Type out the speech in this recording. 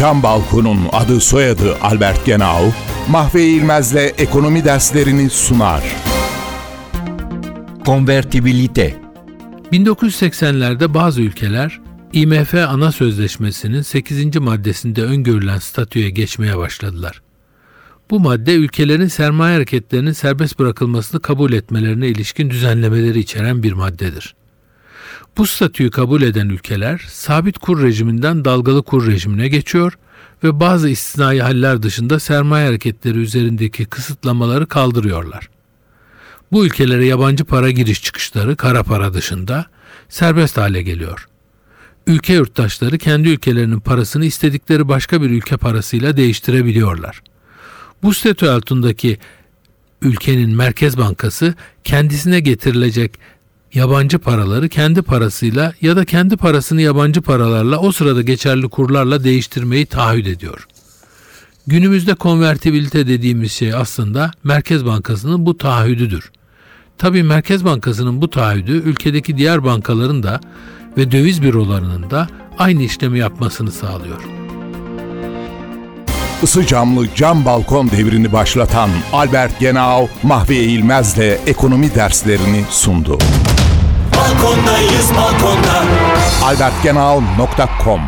Cam Balkon'un adı soyadı Albert Genau, Mahve İlmez'le ekonomi derslerini sunar. Konvertibilite 1980'lerde bazı ülkeler IMF ana sözleşmesinin 8. maddesinde öngörülen statüye geçmeye başladılar. Bu madde ülkelerin sermaye hareketlerinin serbest bırakılmasını kabul etmelerine ilişkin düzenlemeleri içeren bir maddedir. Bu statüyü kabul eden ülkeler sabit kur rejiminden dalgalı kur rejimine geçiyor ve bazı istisnai haller dışında sermaye hareketleri üzerindeki kısıtlamaları kaldırıyorlar. Bu ülkelere yabancı para giriş çıkışları kara para dışında serbest hale geliyor. Ülke yurttaşları kendi ülkelerinin parasını istedikleri başka bir ülke parasıyla değiştirebiliyorlar. Bu statü altındaki ülkenin merkez bankası kendisine getirilecek yabancı paraları kendi parasıyla ya da kendi parasını yabancı paralarla o sırada geçerli kurlarla değiştirmeyi taahhüt ediyor. Günümüzde konvertibilite dediğimiz şey aslında Merkez Bankası'nın bu taahhüdüdür. Tabii Merkez Bankası'nın bu taahhüdü ülkedeki diğer bankaların da ve döviz bürolarının da aynı işlemi yapmasını sağlıyor. Isı camlı cam balkon devrini başlatan Albert Genau, Mahve İlmez'le ekonomi derslerini sundu. Balkondayız balkonda. albertgenau.com